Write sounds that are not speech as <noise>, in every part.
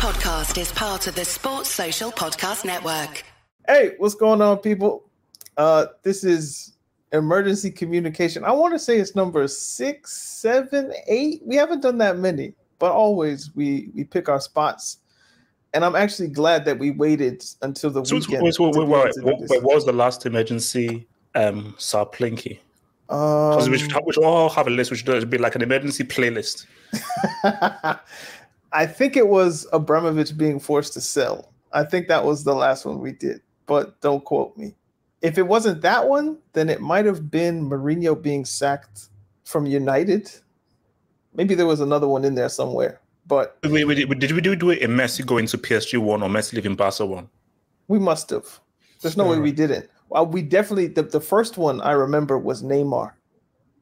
podcast is part of the Sports Social Podcast Network. Hey, what's going on, people? Uh, this is emergency communication. I want to say it's number six, seven, eight. We haven't done that many, but always we we pick our spots. And I'm actually glad that we waited until the So, weekend. wait, wait, to wait, wait, to do what, this. wait, what was the last emergency um Sir Plinky? Um, Because we, should have- we should all have a list. We should do it be like an emergency playlist. <laughs> I think it was Abramovich being forced to sell. I think that was the last one we did, but don't quote me. If it wasn't that one, then it might have been Mourinho being sacked from United. Maybe there was another one in there somewhere, but Wait, wait, wait, did we do, do it in Messi going to PSG one or Messi leaving Barca one? we must have. There's no way we didn't. Well, we definitely the, the first one I remember was Neymar.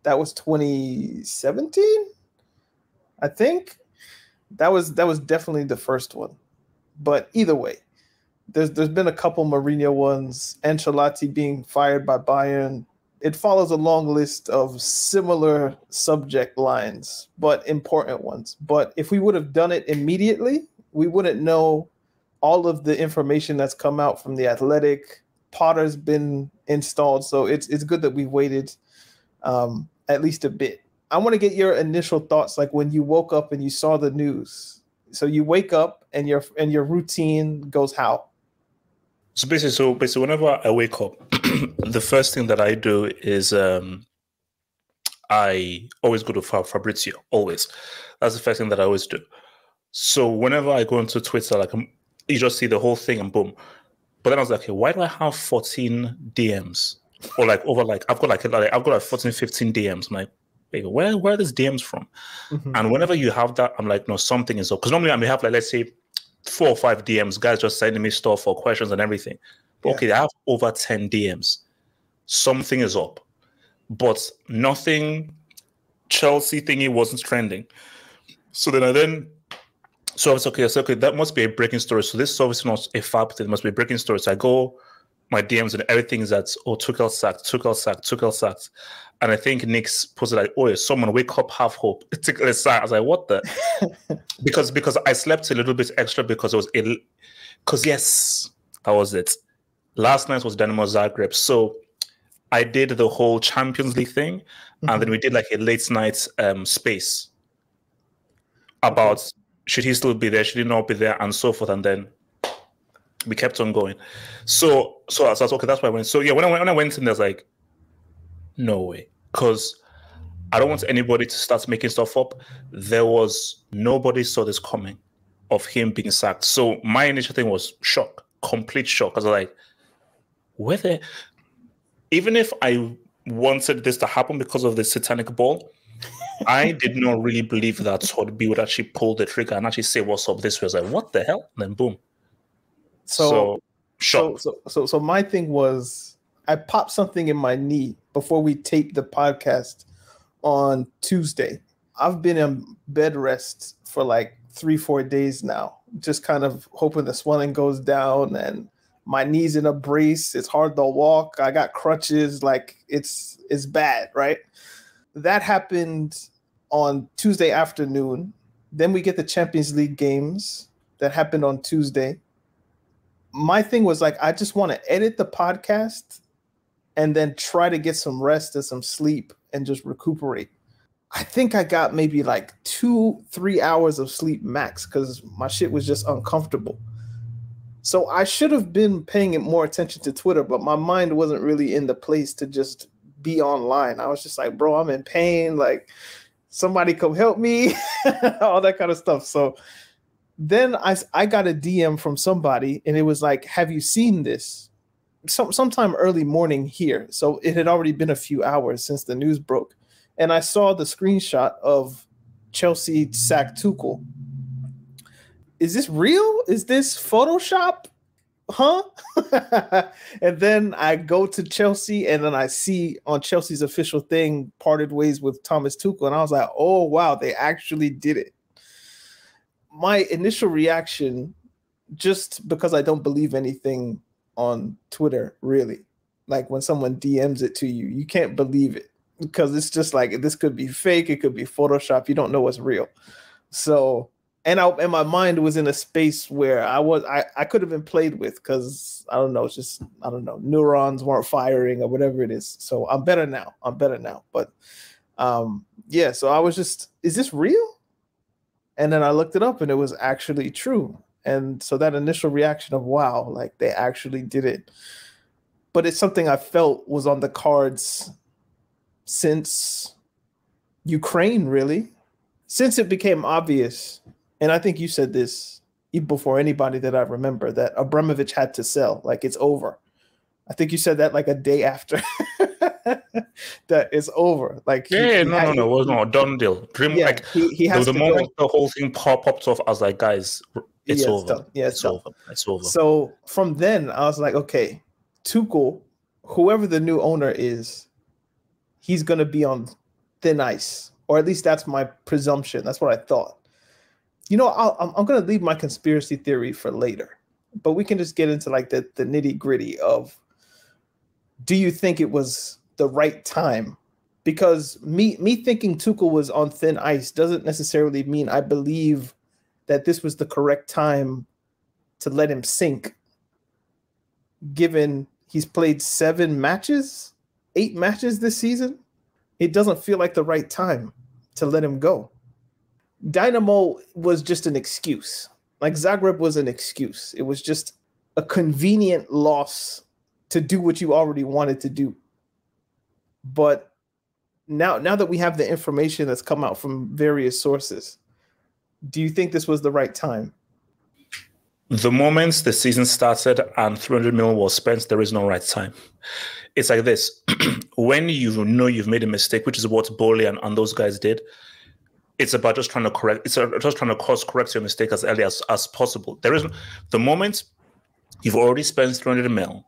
That was 2017, I think. That was that was definitely the first one. But either way, there's there's been a couple Mourinho ones, Ancelotti being fired by Bayern. It follows a long list of similar subject lines, but important ones. But if we would have done it immediately, we wouldn't know all of the information that's come out from the athletic potter's been installed so it's it's good that we waited um at least a bit i want to get your initial thoughts like when you woke up and you saw the news so you wake up and your and your routine goes how So basically, so basically, whenever I wake up, <clears throat> the first thing that I do is um, I always go to Fa- Fabrizio. Always, that's the first thing that I always do. So whenever I go into Twitter, like um, you just see the whole thing and boom. But then I was like, okay, why do I have 14 DMs? Or like over like I've got like, like I've got like 14, 15 DMs. I'm like, where where are these DMs from? Mm-hmm. And whenever you have that, I'm like, no, something is up. Because normally I may have like let's say four or five DMs, guys just sending me stuff for questions and everything. But Yeah. okay, I have over 10 DMs. Something is up. But nothing Chelsea thingy wasn't trending. So then I then so I was okay, I said, okay, that must be a breaking story. So this is obviously not a fact, it must be a breaking story. So I go my DMs and everything is that oh Tuchel sacked, Tuchel sacked, Tuchel sacked. And I think Nick's posted like, oh, yeah, someone wake up, have hope. <laughs> Is sacked. I was like, what the? <laughs> because because I slept a little bit extra because it was a because yes, that was it. Last night was Dynamo Zagreb, so I did the whole Champions League thing, and then we did like a late night um space about should he still be there, should he not be there, and so forth, and then we kept on going. So so I was like, okay, that's why I went. So yeah, when I went, when I went in, there's like, no way, because I don't want anybody to start making stuff up. There was nobody saw this coming of him being sacked. So my initial thing was shock, complete shock. Because I was like, whether even if I wanted this to happen because of the satanic ball, I did not really believe that Todd B would actually pull the trigger and actually say what's up this way. I was like, what the hell? And then boom. so So, so, shock. so so so my thing was I popped something in my knee before we taped the podcast on Tuesday. I've been in bed rest for like three, four days now, just kind of hoping the swelling goes down and my knees in a brace. It's hard to walk. I got crutches, like it's it's bad, right? That happened on Tuesday afternoon. Then we get the Champions League games that happened on Tuesday my thing was like I just want to edit the podcast and then try to get some rest and some sleep and just recuperate. I think I got maybe like two, three hours of sleep max because my shit was just uncomfortable. So I should have been paying it more attention to Twitter, but my mind wasn't really in the place to just be online. I was just like, bro, I'm in pain. Like, somebody come help me, <laughs> all that kind of stuff. So then I I got a DM from somebody and it was like, "Have you seen this?" Some sometime early morning here. So it had already been a few hours since the news broke, and I saw the screenshot of Chelsea sack Tuchel. Is this real? Is this Photoshop? Huh? <laughs> and then I go to Chelsea and then I see on Chelsea's official thing parted ways with Thomas Tuchel, and I was like, "Oh wow, they actually did it." my initial reaction, just because I don't believe anything on Twitter, really, like when someone DMs it to you, you can't believe it because it's just like this could be fake, it could be Photoshop. You don't know what's real. So, and I and my mind was in a space where I was I, I could have been played with because I don't know, it's just I don't know, neurons weren't firing or whatever it is. So I'm better now. I'm better now. But um yeah, so I was just, is this real? And then I looked it up and it was actually true. And so that initial reaction of wow, like they actually did it. But it's something I felt was on the cards since Ukraine, really. Since it became obvious and I think you said this before anybody that I remember that Abramovich had to sell. Like it's over. I think you said that like a day after <laughs> <laughs> that it's over. Like yeah, he, he no, no, no, it was not a done deal. Dream yeah, like he, he has the, the moment go. the whole thing pop, popped off, I was like, guys, it's yeah, over. It's yeah, it's, it's over. It's over. So from then, I was like, okay, Tuchel, whoever the new owner is, he's gonna be on thin ice, or at least that's my presumption. That's what I thought you know, i am I'm going to leave my conspiracy theory for later, but we can just get into like the, the nitty gritty of do you think it was the right time? Because me me thinking Tuchel was on thin ice doesn't necessarily mean I believe that this was the correct time to let him sink, given he's played seven matches, eight matches this season. It doesn't feel like the right time to let him go. Dynamo was just an excuse. Like Zagreb was an excuse. It was just a convenient loss to do what you already wanted to do. But now now that we have the information that's come out from various sources, do you think this was the right time? The moment the season started and 300 million was spent, there is no right time. It's like this <clears throat> when you know you've made a mistake, which is what Boehly and, and those guys did, it's about just trying to correct it's just trying to course correct your mistake as early as, as possible there is the moment you've already spent 300 mil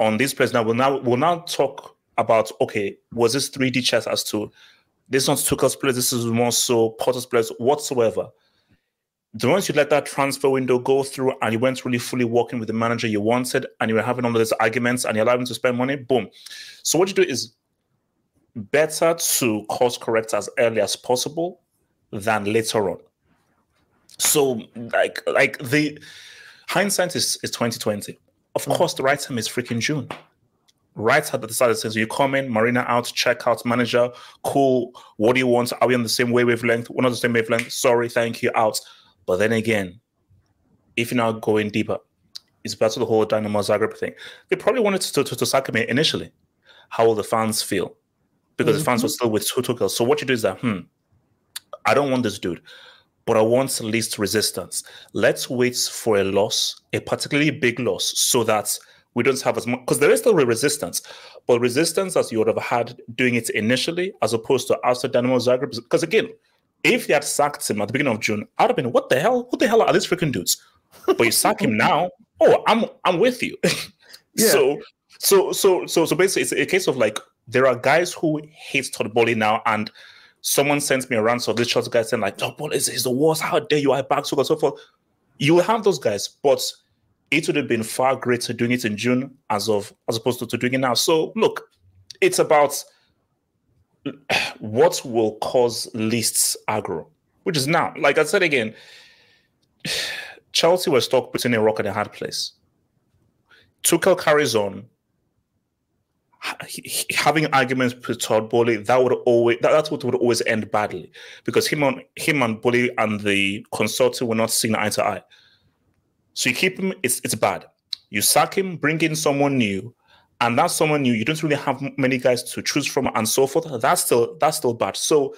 on this place now we'll now we'll now talk about okay was this 3d chess as to this one's Tuchel's players this is more so Potter's players whatsoever the moment you let that transfer window go through and you weren't really fully working with the manager you wanted and you were having all these arguments and you allowed him to spend money boom so what you do is better to course correct as early as possible than later on. So like like the hindsight is is 2020. Of mm. course, the right time is freaking June. Right at the start of the season, you come in, Marina out, check out, manager, cool. What do you want? Are we on the same wavelength? We're not the same wavelength. Sorry, thank you, out. But then again, if you're not going deeper, it's back to the whole Dynamo Zagreb thing. They probably wanted to, to, to sack me initially. How will the fans feel? Because mm-hmm. the fans were still with Tuchel. So what you do is that, hmm, I don't want this dude, but I want least resistance. Let's wait for a loss, a particularly big loss, so that we don't have as much because there is still resistance, but resistance as you would have had doing it initially, as opposed to after Dynamo Zagreb. Because again, if you had sacked him at the beginning of June, I'd have been, what the hell? What the hell are these freaking dudes? But you sack him now. <laughs> Oh, I'm I'm with you. <laughs> yeah. So so so so so basically, it's a case of like there are guys who hate Todd Boehly now, and someone sends me around, so this short guy saying like, "Oh, Paul is, is the worst. How dare you? I back so on so forth." You will have those guys, but it would have been far greater doing it in June as of as opposed to, to doing it now. So look, it's about what will cause least aggro, which is now. Like I said again, Chelsea were stuck between a rock and a hard place. Tuchel carries on having arguments with Todd Boehly, that would always that, that's what would always end badly because him on him and Boehly and the consultant were not seeing eye to eye. So you keep him, it's it's bad. You sack him, bring in someone new, and that's someone new. You don't really have many guys to choose from, and so forth. That's still that's still bad. So,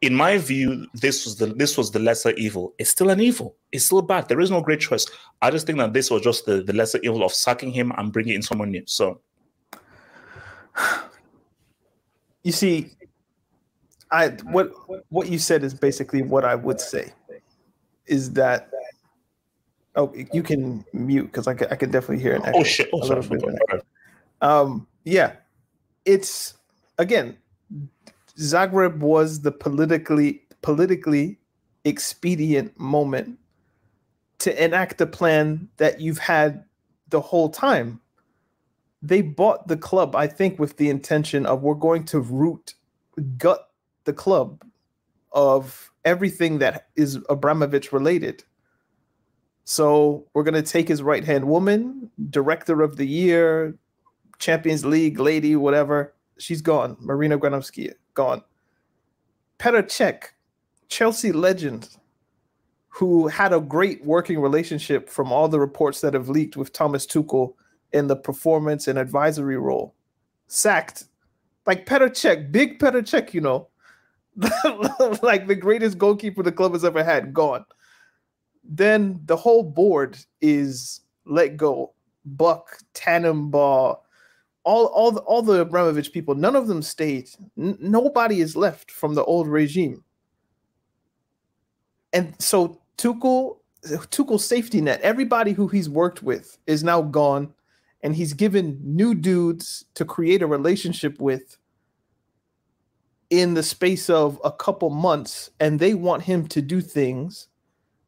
in my view, this was the this was the lesser evil. It's still an evil. It's still bad. There is no great choice. I just think that this was just the, the lesser evil of sacking him and bringing in someone new. So you see, I what what you said is basically what I would say is that oh you can mute because I could I could definitely hear an echo oh shit. oh, sorry, um yeah. It's again Zagreb was the politically politically expedient moment to enact a plan that you've had the whole time. They bought the club, I think, with the intention of we're going to root, gut the club of everything that is Abramovich related. So we're gonna take his right hand woman, director of the year, Champions League lady, whatever. She's gone. Marina Granovskaia gone. Petr Cech, Chelsea legend, who had a great working relationship from all the reports that have leaked with Thomas Tuchel in the performance and advisory role, sacked. Like Petr Cech, big Petr Cech, you know, <laughs> like the greatest goalkeeper the club has ever had, gone. Then the whole board is let go. Buck, Tenenbaum, all all the, all the Abramovich people, none of them stayed. N- nobody is left from the old regime. And so Tuchel, Tuchel's safety net, everybody who he's worked with is now gone, and he's given new dudes to create a relationship with in the space of a couple months, and they want him to do things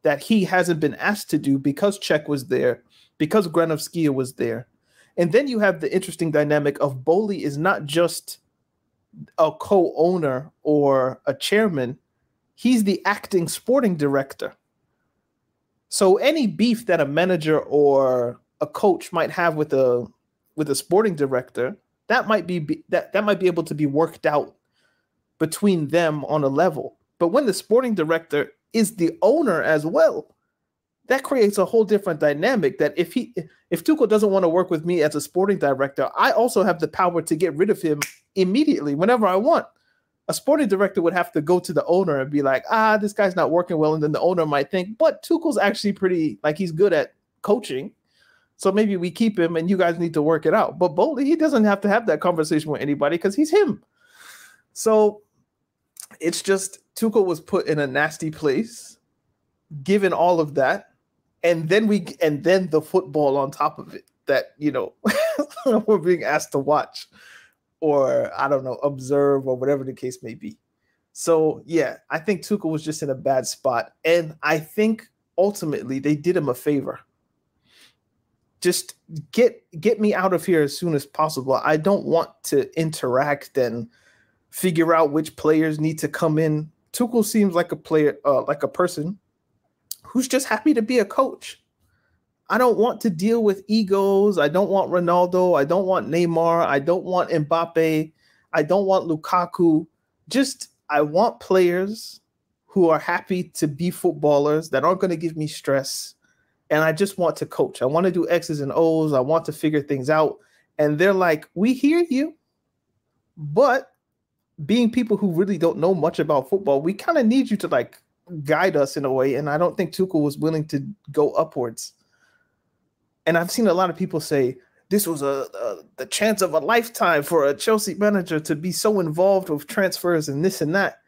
that he hasn't been asked to do because Cech was there, because Granovskaia was there and then you have the interesting dynamic of Boehly is not just a co-owner or a chairman, he's the acting sporting director. So any beef that a manager or a coach might have with a with a sporting director, that might be that that might be able to be worked out between them on a level. But when the sporting director is the owner as well, that creates a whole different dynamic that if he if Tuchel doesn't want to work with me as a sporting director, I also have the power to get rid of him immediately whenever I want. A sporting director would have to go to the owner and be like, ah, this guy's not working well. And then the owner might think, but Tuchel's actually pretty like he's good at coaching. So maybe we keep him and you guys need to work it out. But Boehly, he doesn't have to have that conversation with anybody because he's him. So it's just Tuchel was put in a nasty place given all of that and then we and then the football on top of it that you know <laughs> we're being asked to watch or I don't know observe or whatever the case may be. So yeah, I think Tuchel was just in a bad spot, and I think ultimately they did him a favor. Just get get me out of here as soon as possible. I don't want to interact and figure out which players need to come in. Tuchel seems like a player, uh, like a person who's just happy to be a coach. I don't want to deal with egos. I don't want Ronaldo. I don't want Neymar. I don't want Mbappe. I don't want Lukaku. Just I want players who are happy to be footballers that aren't going to give me stress. And I just want to coach. I want to do X's and O's. I want to figure things out. And they're like, we hear you. But being people who really don't know much about football, we kind of need you to like guide us in a way. And I don't think Tuchel was willing to go upwards. And I've seen a lot of people say this was a, a the chance of a lifetime for a Chelsea manager to be so involved with transfers and this and that.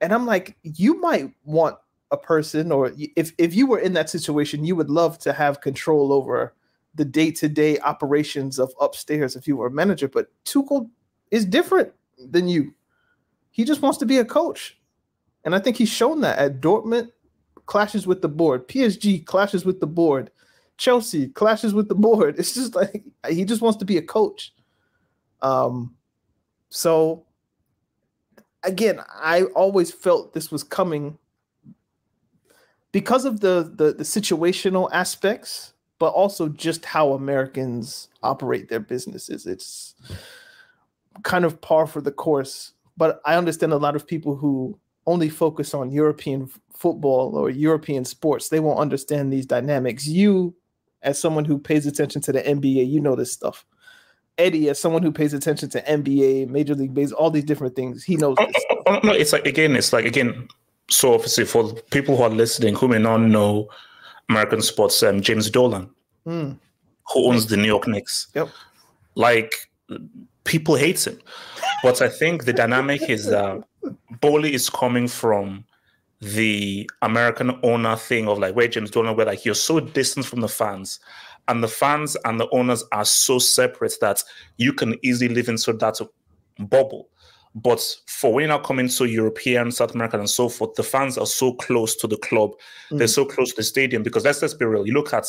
And I'm like, you might want a person, or if if you were in that situation, you would love to have control over the day to day operations of upstairs if you were a manager. But Tuchel is different than you. He just wants to be a coach. And I think he's shown that at Dortmund, clashes with the board. PSG clashes with the board. Chelsea clashes with the board. <laughs> It's just like he just wants to be a coach. Um, so again, I always felt this was coming because of the, the the situational aspects, but also just how Americans operate their businesses. It's kind of par for the course. But I understand a lot of people who only focus on European football or European sports, they won't understand these dynamics. You, as someone who pays attention to the NBA, you know this stuff. Eddie, as someone who pays attention to NBA, Major League Baseball, all these different things, he knows. Oh, oh, oh, no, it's like again, it's like again. So obviously, for people who are listening who may not know American sports, um, James Dolan, mm. who owns the New York Knicks, yep. like people hate him, but I think the dynamic is that Boehly is coming from the American owner thing of like where James Dolan, where like you're so distant from the fans, and the fans and the owners are so separate that you can easily live in into that bubble. But for when you're not coming to European, South American, and so forth, the fans are so close to the club. Mm. They're so close to the stadium because let's let's be real. You look at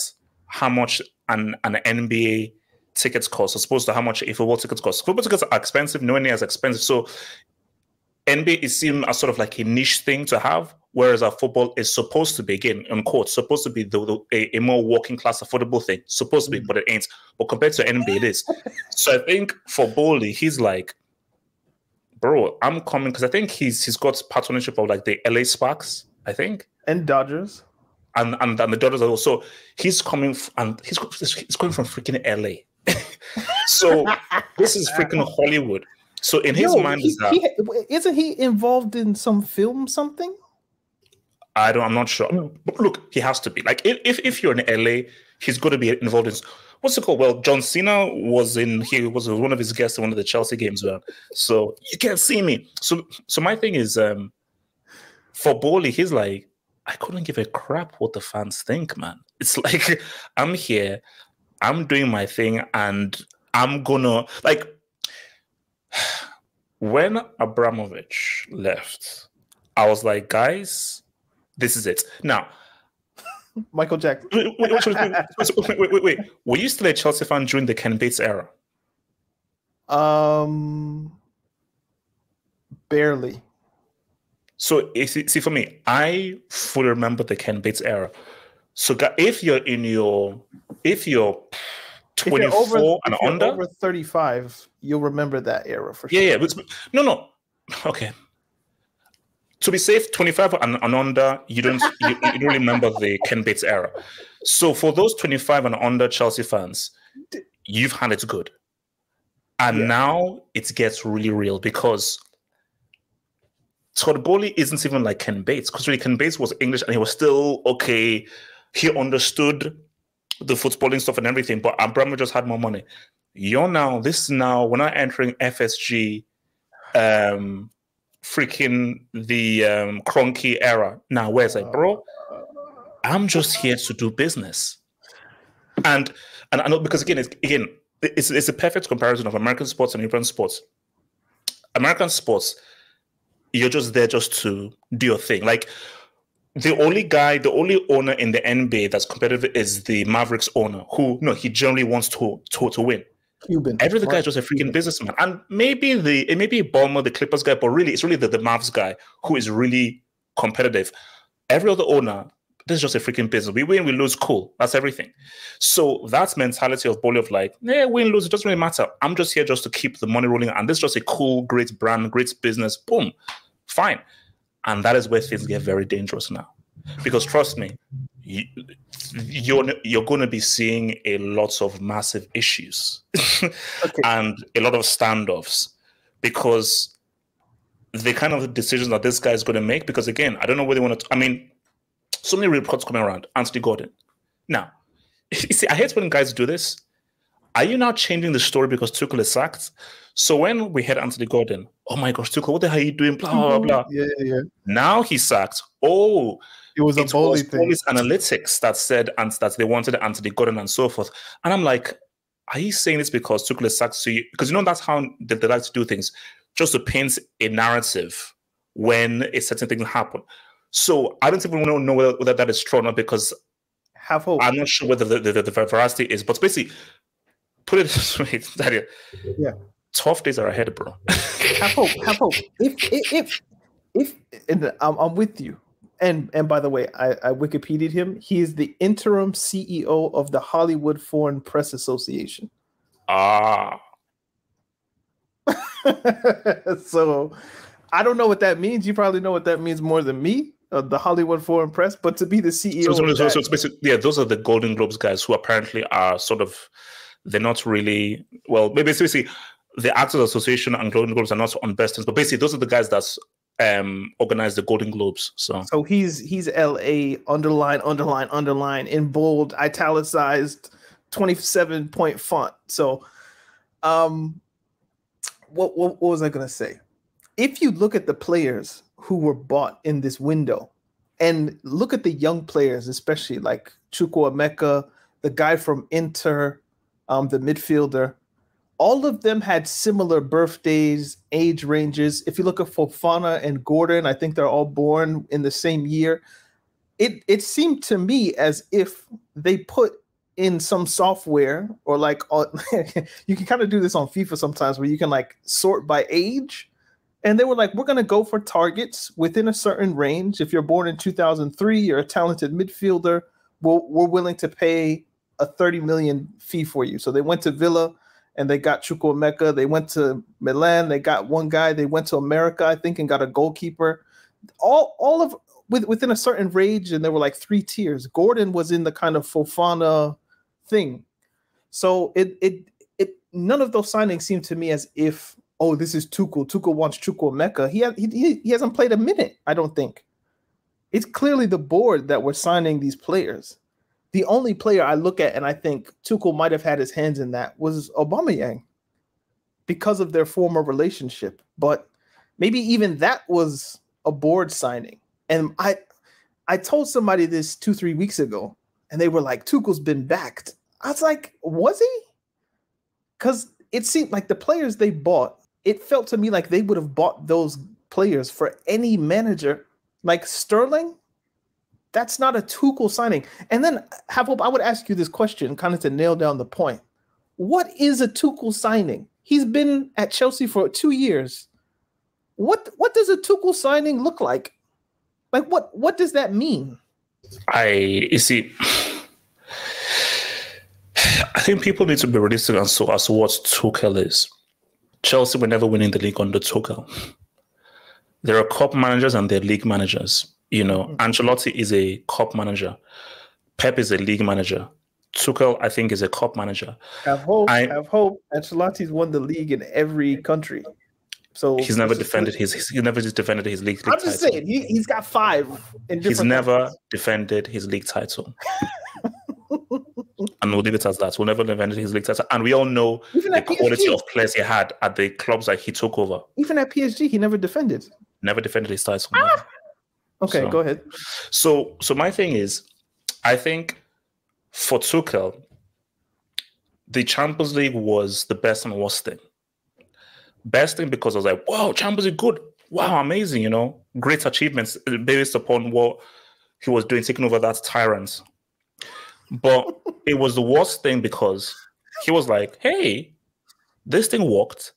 how much an, an NBA tickets cost as opposed to how much a football tickets cost. Football tickets are expensive, nowhere near as expensive. So NBA is seen as sort of like a niche thing to have, whereas our football is supposed to be again on court, supposed to be the, the, a, a, more working class affordable thing, supposed to be, mm. but it ain't. But compared to NBA, it is. so I think for Boehly, he's like, bro, I'm coming because I think he's he's got partnership of like the LA Sparks, I think, and Dodgers, and and, and the Dodgers also. He's coming f- and he's he's coming from freaking LA. So <laughs> this is freaking Hollywood. So in his Yo, mind, he, is that he, isn't he involved in some film something? I don't. I'm not sure. But look, he has to be. Like if if you're in LA, he's going to be involved in what's it called? Well, John Cena was in. He was one of his guests in one of the Chelsea games. Well, so you can't see me. So so my thing is, um, for Boehly, he's like, I couldn't give a crap what the fans think, man. It's <laughs> like I'm here, I'm doing my thing, and I'm gonna like when Abramovich left, I was like, guys, this is it. Now, Michael Jackson. <laughs> wait, wait, wait, wait, wait, wait. Were you still a Chelsea fan during the Ken Bates era? Um, barely. So, see, for me, I fully remember the Ken Bates era. So, if you're in your, if you're 24 you're over, and under, over 35, you'll remember that era for sure. Yeah, yeah. No, no. Okay, to be safe, 25 and, and under, you don't you, you, don't remember the Ken Bates era. So for those 25 and under Chelsea fans, you've had it good. And yeah. now it gets really real because Todd Boehly isn't even like Ken Bates, because really Ken Bates was English and he was still okay. He understood the footballing stuff and everything, but Abramovich just had more money. You're now, this is now, we're not entering FSG um freaking the um, Kroenke era. Now, where's like, bro? I'm just here to do business, and and I know because again, it's, again, it's it's a perfect comparison of American sports and European sports. American sports, you're just there just to do your thing. Like the only guy, the only owner in the NBA that's competitive is the Mavericks owner, who no, he generally wants to to, to win. Cuban. Every other guy is just a freaking Cuban. businessman. And maybe the it may be Ballmer, the Clippers guy, but really it's really the, the Mavs guy who is really competitive. Every other owner, this is just a freaking business. We win, we lose, cool. That's everything. So that mentality of Boehly of like, yeah, win, lose, it doesn't really matter. I'm just here just to keep the money rolling. And this is just a cool, great brand, great business. Boom. Fine. And that is where things get very dangerous now. Because trust me, you, you're you're going to be seeing a lot of massive issues <laughs> okay. and a lot of standoffs because the kind of decisions that this guy is going to make. Because again, I don't know where they want to. I mean, so many reports coming around. Anthony Gordon. Now, <laughs> you see, I hate when guys do this. Are you now changing the story because Tuchel is sacked? So when we had Anthony Gordon, oh my gosh, Tuchel, what the hell are you doing? Blah blah mm-hmm. blah. Yeah, yeah. Now he sacked. Oh, it was a it Boehly thing. analytics that said and that they wanted Anthony Gordon and so forth. And I'm like, are you saying this because Tuchel is sacked? So you, because you know that's how they, they like to do things, just to paint a narrative when a certain thing happen. So I don't even know whether, whether that is true or not because have hope. I'm not sure whether the, the, the, the veracity is, but basically, put it <laughs> this way, Daniel. Yeah. Tough days are ahead, bro. have hope. Have hope. If if if, if and I'm, I'm with you and and by the way, I, I Wikipedia'd him. He is the interim CEO of the Hollywood Foreign Press Association. Ah. <laughs> so I don't know what that means. You probably know what that means more than me, uh, the Hollywood Foreign Press. But to be the CEO, so, so, so, so it's basically yeah, those are the Golden Globes guys who apparently are sort of they're not really well. Maybe basically the Actors Association and Golden Globes are not on best terms, but basically those are the guys that's um organized the Golden Globes. So so he's he's L A underline underline underline in bold italicized twenty seven point font. So um what, what what was I gonna say? If you look at the players who were bought in this window and look at the young players, especially like Chukwuemeka, the guy from Inter, um, the midfielder, all of them had similar birthdays, age ranges. If you look at Fofana and Gordon, I think they're all born in the same year. It it seemed to me as if they put in some software or like <laughs> you can kind of do this on FIFA sometimes where you can like sort by age and they were like, we're going to go for targets within a certain range. If you're born in 2003, you're a talented midfielder. We're, we're willing to pay a 30 million fee for you. So they went to Villa and they got Chukwuemeka. They went to Milan. They got one guy. They went to America, I think, and got a goalkeeper. All all of with, within a certain range, and there were like three tiers. Gordon was in the kind of Fofana thing. So it it it none of those signings seem to me as if oh this is Tuchel. Tuchel wants Chukwuemeka. He, he he hasn't played a minute. I don't think. It's clearly the board that were signing these players the only player I look at and I think Tuchel might have had his hands in that was Aubameyang because of their former relationship. But maybe even that was a board signing. And I I told somebody this two, three weeks ago, and they were like, Tuchel's been backed. I was like, was he? Because it seemed like the players they bought, it felt to me like they would have bought those players for any manager. Like Sterling, that's not a Tuchel signing. And then, have hope. I would ask you this question, kind of to nail down the point. What is a Tuchel signing? He's been at Chelsea for two years. What what does a Tuchel signing look like? Like what what does that mean? I you see. I think people need to be realistic as to, as to what Tuchel is. Chelsea were never winning the league under Tuchel. There are cup managers and there are league managers. You know, mm-hmm. Ancelotti is a cup manager. Pep is a league manager. Tuchel, I think, is a cup manager. Have hope. I, have hope. Ancelotti's won the league in every country. So he's never defended his he's never just defended his league. league I'm just title. saying he, he's got five. he's never countries. defended his league title. <laughs> and we'll leave it as that. We'll never defend his league title. And we all know Even the quality of players he had at the clubs that he took over. Even at PSG, he never defended. Never defended his title. Ah! Okay, so, go ahead. So, so my thing is, I think for Tuchel, the Champions League was the best and worst thing. Best thing because I was like, wow, Champions League good. Wow, amazing, you know, great achievements based upon what he was doing, taking over that tyrant. But <laughs> it was the worst thing because he was like, hey, this thing worked.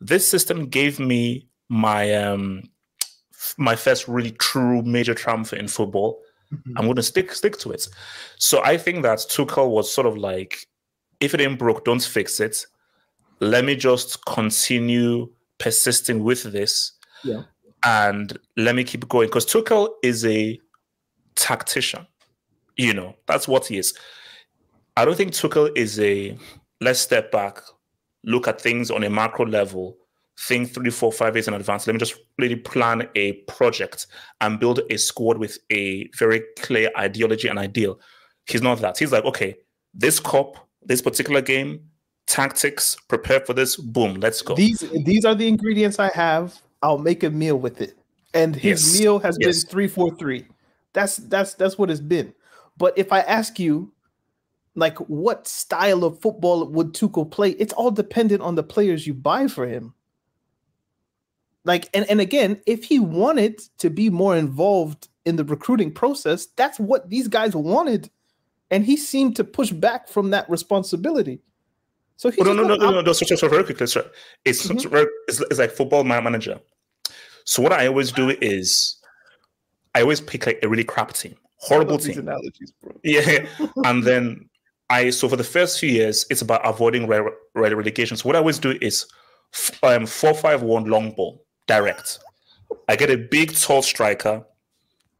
This system gave me my um my first really true major triumph in football. Mm-hmm. I'm going to stick stick to it. So I think that Tuchel was sort of like, if it ain't broke, don't fix it. Let me just continue persisting with this, yeah. and let me keep going because Tuchel is a tactician. You know that's what he is. I don't think Tuchel is a let's step back, look at things on a macro level, think three, four, five years in advance. Let me just really plan a project and build a squad with a very clear ideology and ideal. He's not that. He's like, okay, this cup, this particular game, tactics, prepare for this, boom, let's go. These these are the ingredients I have. I'll make a meal with it. And his yes. meal has yes. been three, four, three. That's that's that's what it's been. But if I ask you, like, what style of football would Tuchel play? It's all dependent on the players you buy for him. Like, and, and again, if he wanted to be more involved in the recruiting process, that's what these guys wanted. And he seemed to push back from that responsibility. So he's oh, no, no, no, no, no, no, so, so very quickly, sir. It's, mm-hmm. it's, it's like football manager. So what I always do is I always pick like a really crap team, horrible team. Analogies, bro. <laughs> yeah, and then I so for the first few years it's about avoiding re- re- relegation. So what I always do is um, four five one long ball direct. I get a big, tall striker,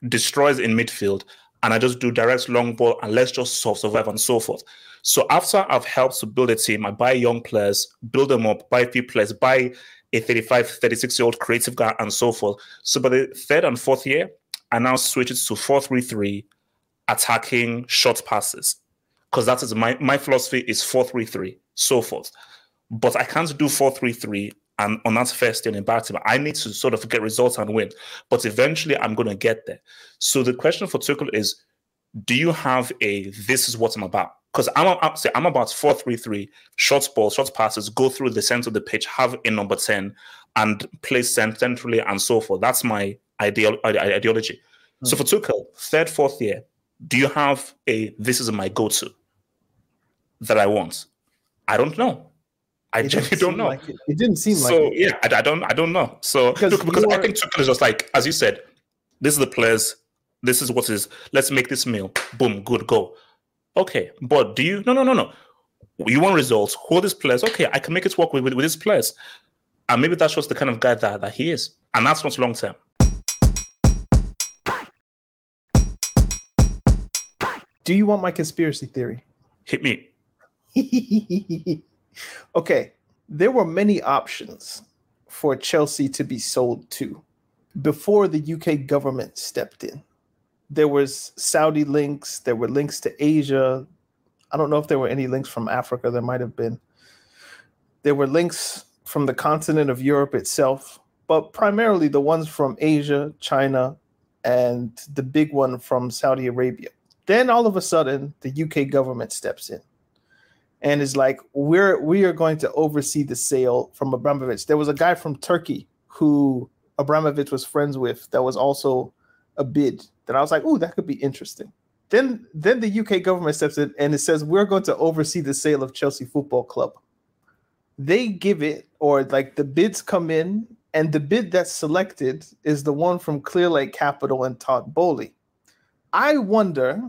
destroys in midfield, and I just do direct long ball and let's just survive and so forth. So after I've helped to build a team, I buy young players, build them up, buy a few players, buy a 35, 36 year old creative guy, and so forth. So by the third and fourth year, I now switch it to 4 3 3, attacking short passes. Because that is my, my philosophy is 4 3 3, so forth. But I can't do 4 3 3 and on that first day in Baltimore, I need to sort of get results and win. But eventually, I'm going to get there. So the question for Tuchel is, do you have a this is what I'm about? Because I'm, I'm say I'm about four three three short balls, short passes, go through the center of the pitch, have a number ten, and play centrally and so forth. That's my ideal ideology. Mm-hmm. So for Tuchel, third, fourth year, do you have a this is my go to that I want? I don't know. I It genuinely don't know. like it. It didn't seem like so yeah, I, I don't I don't know. So Because look, because I think Tuchel is just like as you said, this is the players, this is what is. Let's make this meal. Boom, good, go. Okay, but do you? No, no, no, no. You want results? Hold these players. Okay, I can make it work with with, with these players, and maybe that's just the kind of guy that that he is, and that's not long term. Do you want my conspiracy theory? Hit me. <laughs> okay, there were many options for Chelsea to be sold to before the UK government stepped in. There was Saudi links, there were links to Asia. I don't know if there were any links from Africa, there might have been. There were links from the continent of Europe itself, but primarily the ones from Asia, China, and the big one from Saudi Arabia. Then all of a sudden, the UK government steps in and is like, "We're we are going to oversee the sale from Abramovich." There was a guy from Turkey who Abramovich was friends with that was also a bid. That I was like, oh, that could be interesting." Then then the UK government steps in and it says, "We're going to oversee the sale of Chelsea Football Club." They give it, or like the bids come in, and the bid that's selected is the one from Clearlake Capital and Todd Boehly. I wonder,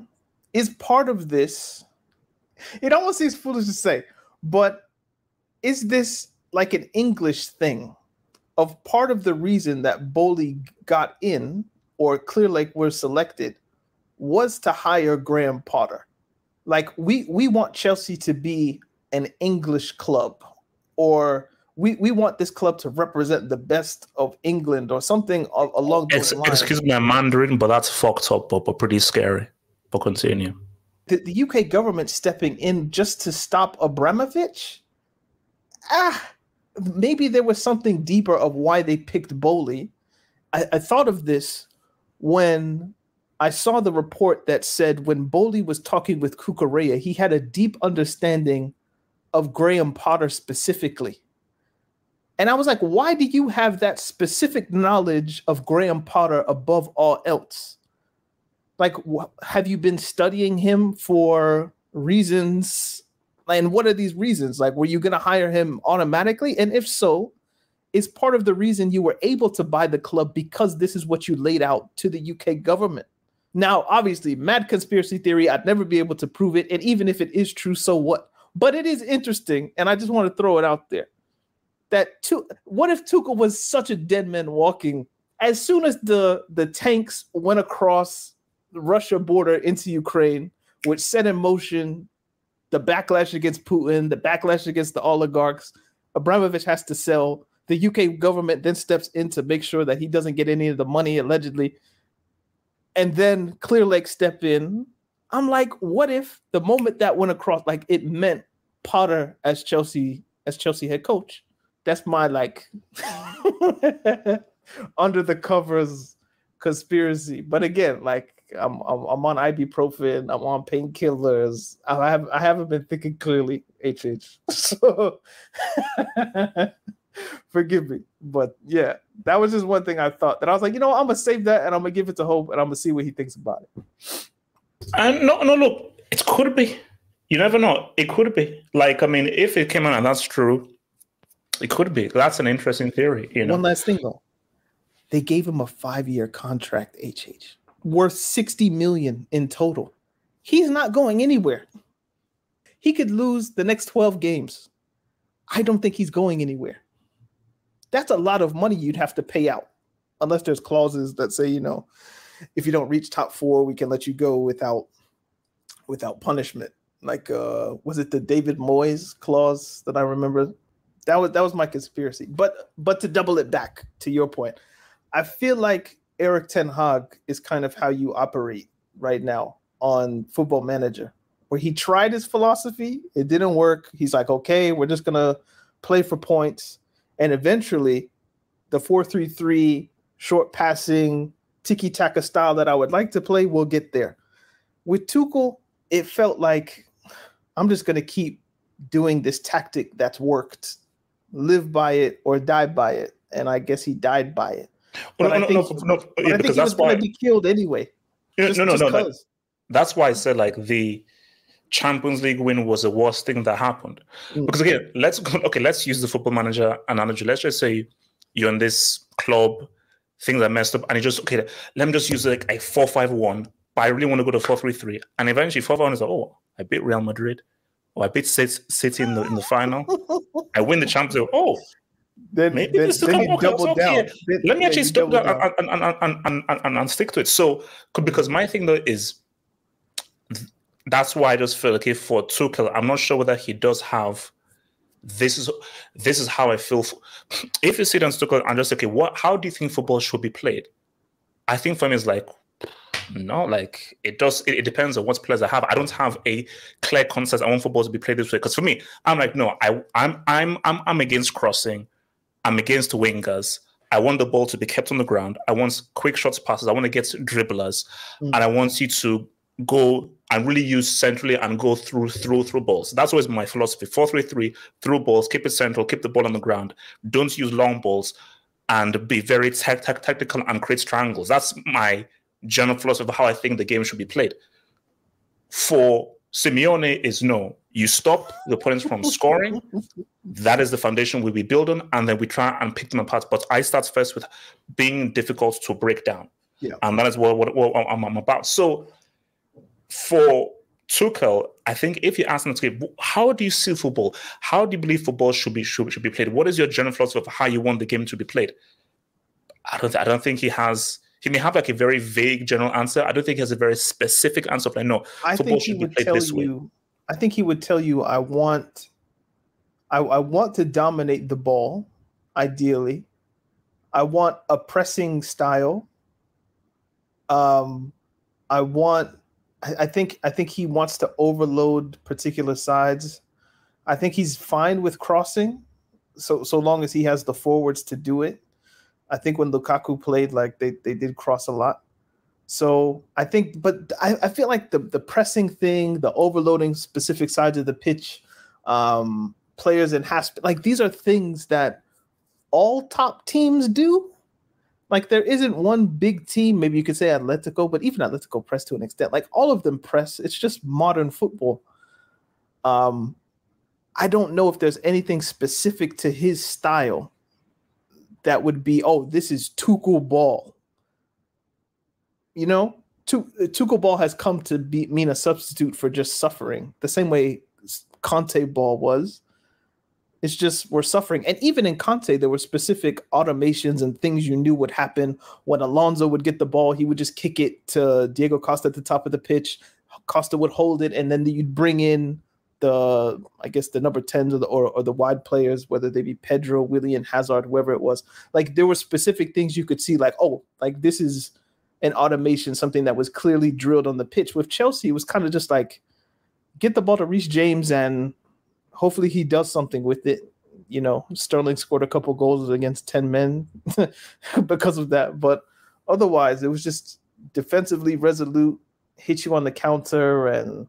is part of this it almost seems foolish to say, but is this like an English thing of part of the reason that Boehly got in or Clearlake were selected was to hire Graham Potter? Like we we want Chelsea to be an English club or we, we want this club to represent the best of England or something along those Ex- lines. excuse my Mandarin, but that's fucked up, but, but pretty scary. But continue. The, the UK government stepping in just to stop Abramovich? Ah, maybe there was something deeper of why they picked Boehly. I, I thought of this when I saw the report that said when Boehly was talking with Cucurella, he had a deep understanding of Graham Potter specifically. And I was like, why do you have that specific knowledge of Graham Potter above all else? Like wh- have you been studying him for reasons? And what are these reasons? Like were you going to hire him automatically? And if so is part of the reason you were able to buy the club because this is what you laid out to the UK government. Now obviously mad conspiracy theory I'd never be able to prove it and even if it is true so what? But it is interesting and I just want to throw it out there that what if Tuchel was such a dead man walking? As soon as the the tanks went across the Russia border into Ukraine, which set in motion the backlash against Putin, the backlash against the oligarchs. Abramovich has to sell. The UK government then steps in to make sure that he doesn't get any of the money allegedly. And then Clearlake step in. I'm like, what if the moment that went across, like it meant Potter as Chelsea as Chelsea head coach? That's my like <laughs> under the covers conspiracy. But again, like I'm, I'm I'm on ibuprofen. I'm on painkillers. I have I haven't been thinking clearly. HH. <laughs> So <laughs> forgive me, but yeah, that was just one thing I thought that I was like, you know, what, I'm gonna save that and I'm gonna give it to Hope and I'm gonna see what he thinks about it. And no, no, look, it could be. You never know. It could be. Like, I mean, if it came out and that's true, it could be. That's an interesting theory. You know, One last thing though, they gave him a five year contract. HH worth sixty million in total. He's not going anywhere. He could lose the next twelve games. I don't think he's going anywhere. That's a lot of money you'd have to pay out, unless there's clauses that say, you know, if you don't reach top four, we can let you go without without punishment. Like, uh, was it the David Moyes clause that I remember? That was that was my conspiracy. But but to double it back to your point, I feel like Erik Ten Hag is kind of how you operate right now on Football Manager, where he tried his philosophy, it didn't work. He's like, okay, we're just gonna play for points, and eventually, the four three three short passing tiki taka style that I would like to play will get there. With Tuchel, it felt like I'm just gonna keep doing this tactic that's worked, live by it or die by it, and I guess he died by it. Well, but I no, think no, no, But yeah, I think he was that's why. going to be killed anyway. Yeah, Just, no, no, no, no. 'cause. That's why I said like the Champions League win was the worst thing that happened. Mm. Because again, let's go, okay, let's use the football manager analogy. Let's just say you're in this club, things are messed up, and you just okay, let me just use like a four five one, but I really want to go to four three three, and eventually four five one is like, oh, I beat Real Madrid, or I beat City in the in the final, <laughs> I win the Champions League. Oh, then, maybe then, this then can double down. Then, Let me actually stop that and, and, and, and, and, stick to it. So, because my thing though is that's why I just feel like if for Tuchel, I'm not sure whether he does have this is this is how I feel. If you sit down Tuchel and just okay, what how do you think football should be played? I think for me it's like no, like it does. It, it, depends on what players I have. I don't have a clear concept. I want football to be played this way because for me, I'm like, no, I, I'm, I'm, I'm, I'm against crossing. I'm against wingers. I want the ball to be kept on the ground. I want quick shots passes. I want to get dribblers, mm. and I want you to go and really use centrally and go through through through balls. That's always my philosophy. Four three three through balls, keep it central, keep the ball on the ground. Don't use long balls, and be very te- te- tactical and create triangles. That's my general philosophy of how I think the game should be played. For Simeone, is no. You stop the opponents from scoring. That is the foundation we build on, and then we try and pick them apart. But I start first with being difficult to break down, yeah. and that is what, what, what I'm, I'm about. So for Tuchel, I think if you ask him to how do you see football? How do you believe football should be should, should be played? What is your general philosophy of how you want the game to be played? I don't I don't think he has he may have like a very vague general answer. I don't think he has a very specific answer. I know I think he would tell you. Way. I think he would tell you, I want, I, I want to dominate the ball, ideally. I want a pressing style. Um, I want. I, I think. I think he wants to overload particular sides. I think he's fine with crossing, so so long as he has the forwards to do it. I think when Lukaku played, like they, they did cross a lot. So I think, but I, I feel like the the pressing thing, the overloading specific sides of the pitch, um, players in half like these are things that all top teams do. Like there isn't one big team, maybe you could say Atletico, but even Atletico press to an extent. Like all of them press. It's just modern football. Um, I don't know if there's anything specific to his style that would be, oh, this is Tuchel ball. You know, Tuchel uh, ball has come to be mean a substitute for just suffering, the same way Conte ball was. It's just we're suffering, and even in Conte, there were specific automations and things you knew would happen when Alonso would get the ball. He would just kick it to Diego Costa at the top of the pitch. Costa would hold it, and then you'd bring in the I guess the number tens or the or, or the wide players, whether they be Pedro, Willian, Hazard, whoever it was. Like there were specific things you could see, like oh, like this is an automation, something that was clearly drilled on the pitch. With Chelsea, was kind of just like get the ball to Reece James and hopefully he does something with it. You know, Sterling scored a couple goals against 10 men <laughs> because of that. But otherwise, it was just defensively resolute, hit you on the counter and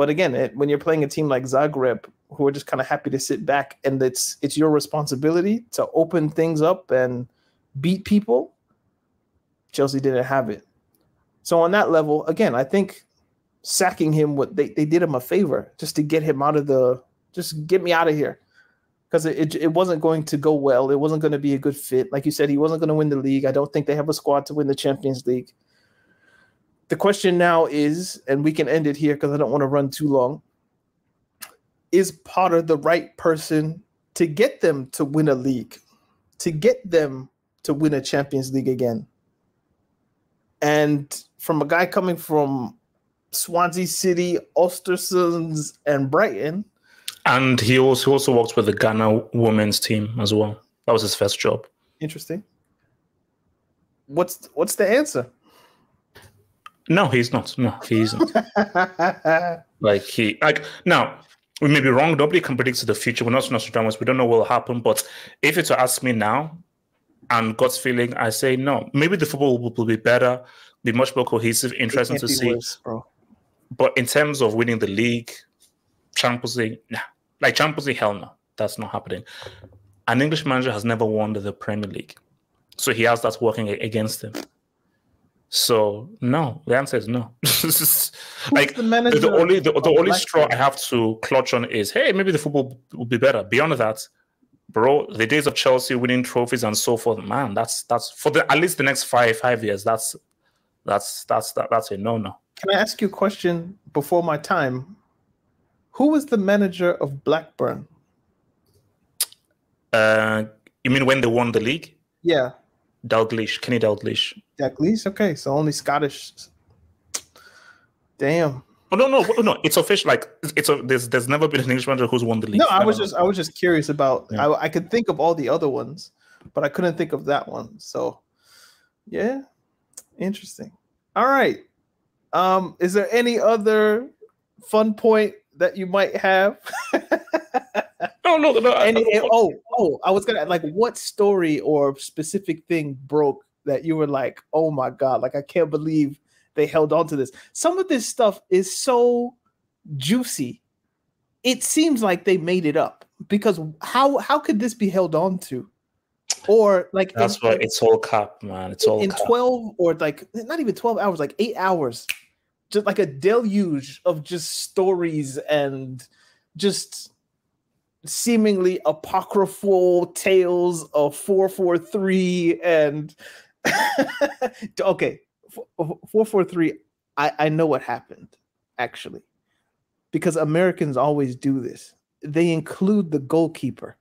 but again, it, when you're playing a team like Zagreb, who are just kind of happy to sit back, and it's it's your responsibility to open things up and beat people. Chelsea didn't have it. So on that level, again, I think sacking him, what they, they did him a favor just to get him out of the, just get me out of here. Because it, it, it wasn't going to go well. It wasn't going to be a good fit. Like you said, he wasn't going to win the league. I don't think they have a squad to win the Champions League the question now is, and we can end it here because I don't want to run too long. Is Potter the right person to get them to win a league, to get them to win a Champions League again? And from a guy coming from Swansea City, Ostersunds, and Brighton. And he also also worked with the Ghana women's team as well. That was his first job. Interesting. What's what's the answer? No, he's not. No, he isn't. <laughs> like he like now we may be wrong. Nobody can predict the future. We're not Nostradamus. We don't know what will happen. But if it's to ask me now, and God's feeling, I say no. Maybe the football will, will be better, be much more cohesive, interesting to see. Worse, but in terms of winning the league, Champions League, nah. Like Champions League, hell no, that's not happening. An English manager has never won the Premier League, so he has that working against him. So no, the answer is no. <laughs> like the the only the, the only straw I have to clutch on is hey maybe the football will be better. Beyond that, bro, the days of Chelsea winning trophies and so forth, man, that's that's for the at least the next five five years. That's that's that's that, that's a no no. Can I ask you a question before my time? Who was the manager of Blackburn? Uh, you mean when they won the league? Yeah, Dalglish, Kenny Dalglish. Dalglish. Okay, so only Scottish. Damn. Oh no no no! It's official. Like it's a there's there's never been an English manager who's won the league. No, I was just. I was just curious about. Yeah. I I could think of all the other ones, but I couldn't think of that one. So, yeah, interesting. All right. Um, is there any other fun point that you might have? <laughs> no no no. Any, oh, oh, I was gonna like what story or specific thing broke that you were like, oh my god, like I can't believe they held on to this. Some of this stuff is so juicy. It seems like they made it up because how how could this be held on to? Or like That's in, why it's all cap, man. It's all in cap. 12 or like not even 12 hours, like eight hours, just like a deluge of just stories and just seemingly apocryphal tales of 443 and <laughs> okay 443 I, I know what happened actually because americans always do this they include the goalkeeper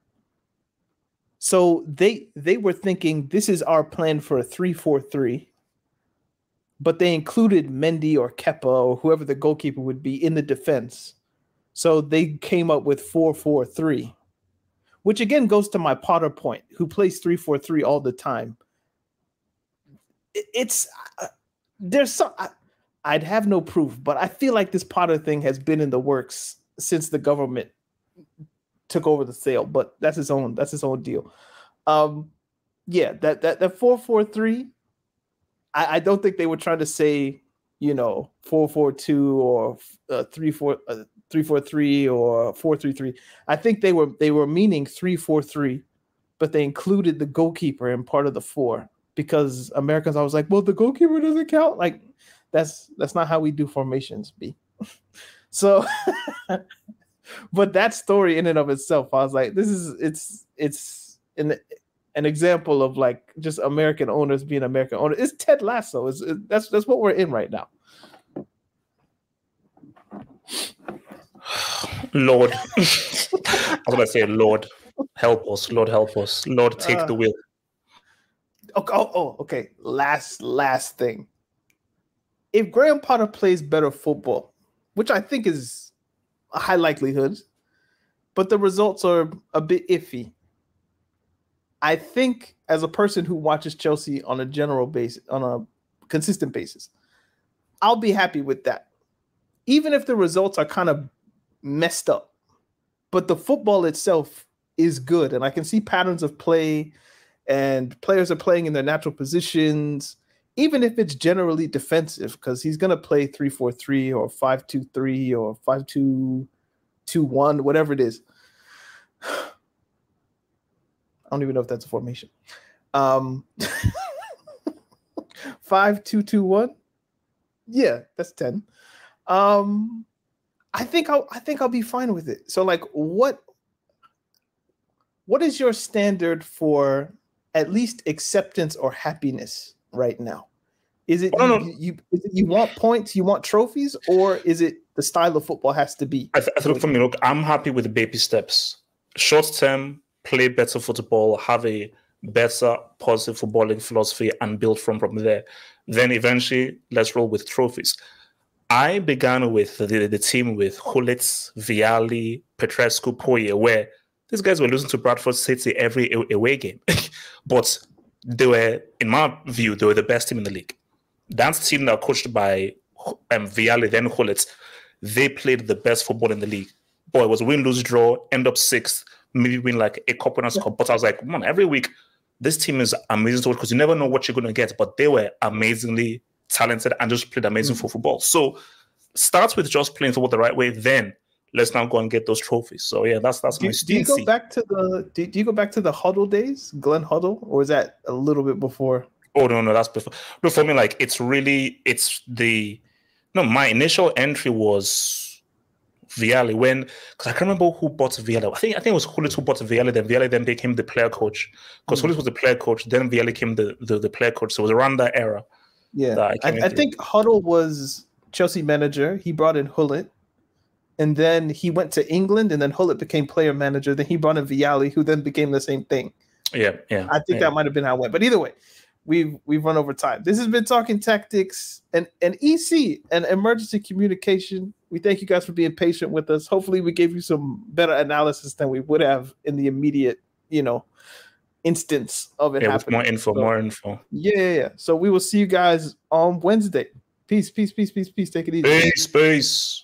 so they they were thinking this is our plan for a 343 but they included Mendy or Kepa or whoever the goalkeeper would be in the defense. So they came up with 443, which again goes to my Potter point, who plays 343 all the time. It's there's some I, I'd have no proof, but I feel like this Potter thing has been in the works since the government took over the sale, but that's his own that's his own deal. Um yeah, that that that 443 I, I don't think they were trying to say, you know, 442 or uh, 34 uh, 343 or 433. I think they were they were meaning 343, but they included the goalkeeper in part of the four because Americans always like, well, the goalkeeper doesn't count. Like that's that's not how we do formations, B. <laughs> so <laughs> but that story in and of itself, I was like, this is it's it's an an example of like just American owners being American owners. It's Ted Lasso. It's, it, that's that's what we're in right now. <sighs> Lord, <laughs> I was gonna say, Lord, help us, Lord, help us, Lord, take Uh, the wheel. Oh, oh, oh, okay. Last last thing. If Graham Potter plays better football, which I think is a high likelihood, but the results are a bit iffy. I think as a person who watches Chelsea on a general basis, on a consistent basis, I'll be happy with that. Even if the results are kind of messed up, but the football itself is good, and I can see patterns of play, and players are playing in their natural positions, even if it's generally defensive, because he's going to play 3 4 3 or 5 2 3 or 5 2 2 1, whatever it is. <sighs> I don't even know if that's a formation. Um, <laughs> 5 2 2 1. Yeah, that's 10. Um, I think I'll I think I'll be fine with it. So like what what is your standard for at least acceptance or happiness right now? Is it you, you, is it you want points, you want trophies, or is it the style of football has to be? I, th- I think for me, look, I'm happy with the baby steps. Short term, play better football, have a better positive footballing philosophy, and build from from there. Then eventually, let's roll with trophies. I began with the, the team with Gullit, Vialli, Petrescu, Poyet, where these guys were losing to Bradford City every away game. <laughs> but they were, in my view, they were the best team in the league. That team now coached by um, Vialli, then Gullit, they played the best football in the league. Boy, it was win, lose, draw, end up sixth, maybe win like a cup couple of cup. But I was like, man, every week this team is amazing to watch because you never know what you're going to get. But they were amazingly talented and just played amazing for football. So start with just playing football the right way. Then let's now go and get those trophies. So yeah, that's that's Do, my do you go back to the do, do you go back to the Hoddle days, Glenn Hoddle, or is that a little bit before? Oh no, no, that's before. No, for me, like it's really it's the no. My initial entry was Vialli when because I can't remember who bought Vialli. I think I think it was Gullit who bought Vialli. Then Vialli then became the player coach because mm. Gullit was the player coach. Then Vialli became the, the, the player coach. So it was around that era. Yeah, that I, I, I think Hoddle was Chelsea manager. He brought in Gullit, and then he went to England, and then Gullit became player manager. Then he brought in Vialli, who then became the same thing. Yeah, yeah. I think yeah. that might have been how it went. But either way, we've we've run over time. This has been talking tactics and and EC and emergency communication. We thank you guys for being patient with us. Hopefully, we gave you some better analysis than we would have in the immediate, you know, instance of it yeah, happening. more info, so, more info. Yeah, yeah, yeah. So we will see you guys on Wednesday. Peace, peace, peace, peace, peace. Take it easy. Peace, peace.